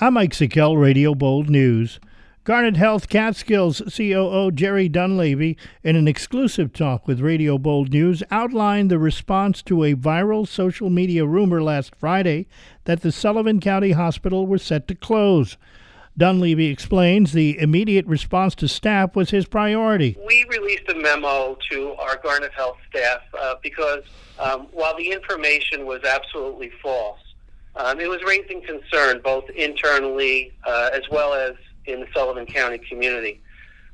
I'm Mike Sikel, Radio Bold News. Garnet Health Catskills COO Jerry Dunleavy, in an exclusive talk with Radio Bold News, outlined the response to a viral social media rumor last Friday that the Sullivan County Hospital was set to close. Dunleavy explains the immediate response to staff was his priority. We released a memo to our Garnet Health staff uh, because um, while the information was absolutely false, um, it was raising concern both internally uh, as well as in the Sullivan County community.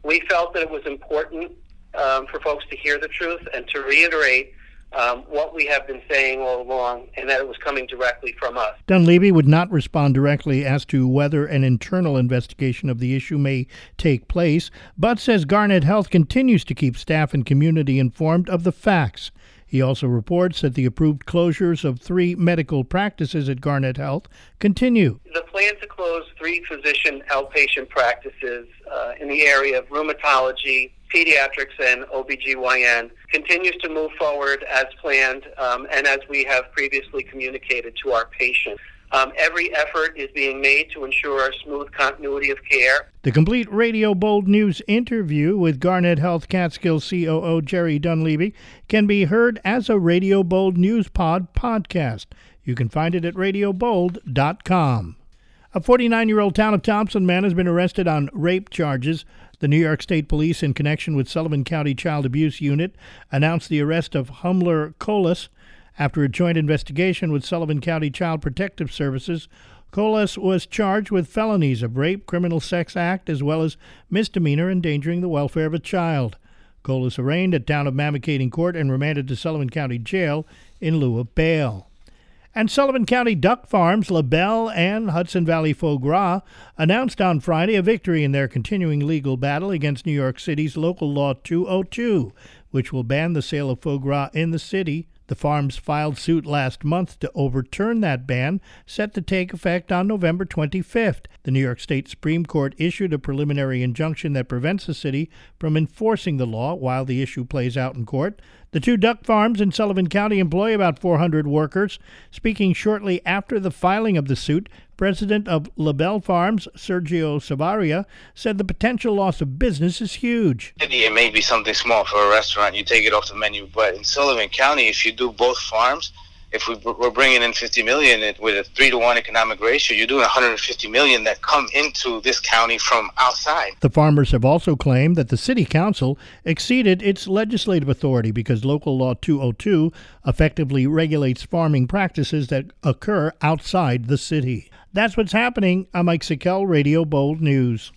We felt that it was important um, for folks to hear the truth and to reiterate um, what we have been saying all along, and that it was coming directly from us. Dunleavy would not respond directly as to whether an internal investigation of the issue may take place, but says Garnet Health continues to keep staff and community informed of the facts. He also reports that the approved closures of three medical practices at Garnet Health continue. The plan to close three physician outpatient practices uh, in the area of rheumatology, pediatrics, and OBGYN continues to move forward as planned um, and as we have previously communicated to our patients. Um, every effort is being made to ensure a smooth continuity of care. The complete Radio Bold News interview with Garnet Health Catskills COO Jerry Dunleavy can be heard as a Radio Bold News Pod podcast. You can find it at radiobold.com. A 49 year old town of Thompson man has been arrested on rape charges. The New York State Police, in connection with Sullivan County Child Abuse Unit, announced the arrest of Humler Colas after a joint investigation with Sullivan County Child Protective Services, Colas was charged with felonies of rape, criminal sex act, as well as misdemeanor endangering the welfare of a child. Colas arraigned at Town of Mamakating Court and remanded to Sullivan County Jail in lieu of bail. And Sullivan County Duck Farms, LaBelle, and Hudson Valley Foie Gras announced on Friday a victory in their continuing legal battle against New York City's Local Law 202, which will ban the sale of foie gras in the city the farms filed suit last month to overturn that ban, set to take effect on November 25th. The New York State Supreme Court issued a preliminary injunction that prevents the city from enforcing the law while the issue plays out in court. The two duck farms in Sullivan County employ about 400 workers. Speaking shortly after the filing of the suit, President of LaBelle Farms, Sergio Saravia, said the potential loss of business is huge. It may be something small for a restaurant, you take it off the menu, but in Sullivan County, if you do both farms, if we, are bringing in 50 million with a three to one economic ratio, you're doing 150 million that come into this county from outside. The farmers have also claimed that the city council exceeded its legislative authority because local law 202 effectively regulates farming practices that occur outside the city. That's what's happening. I'm Mike Sikel, Radio Bold News.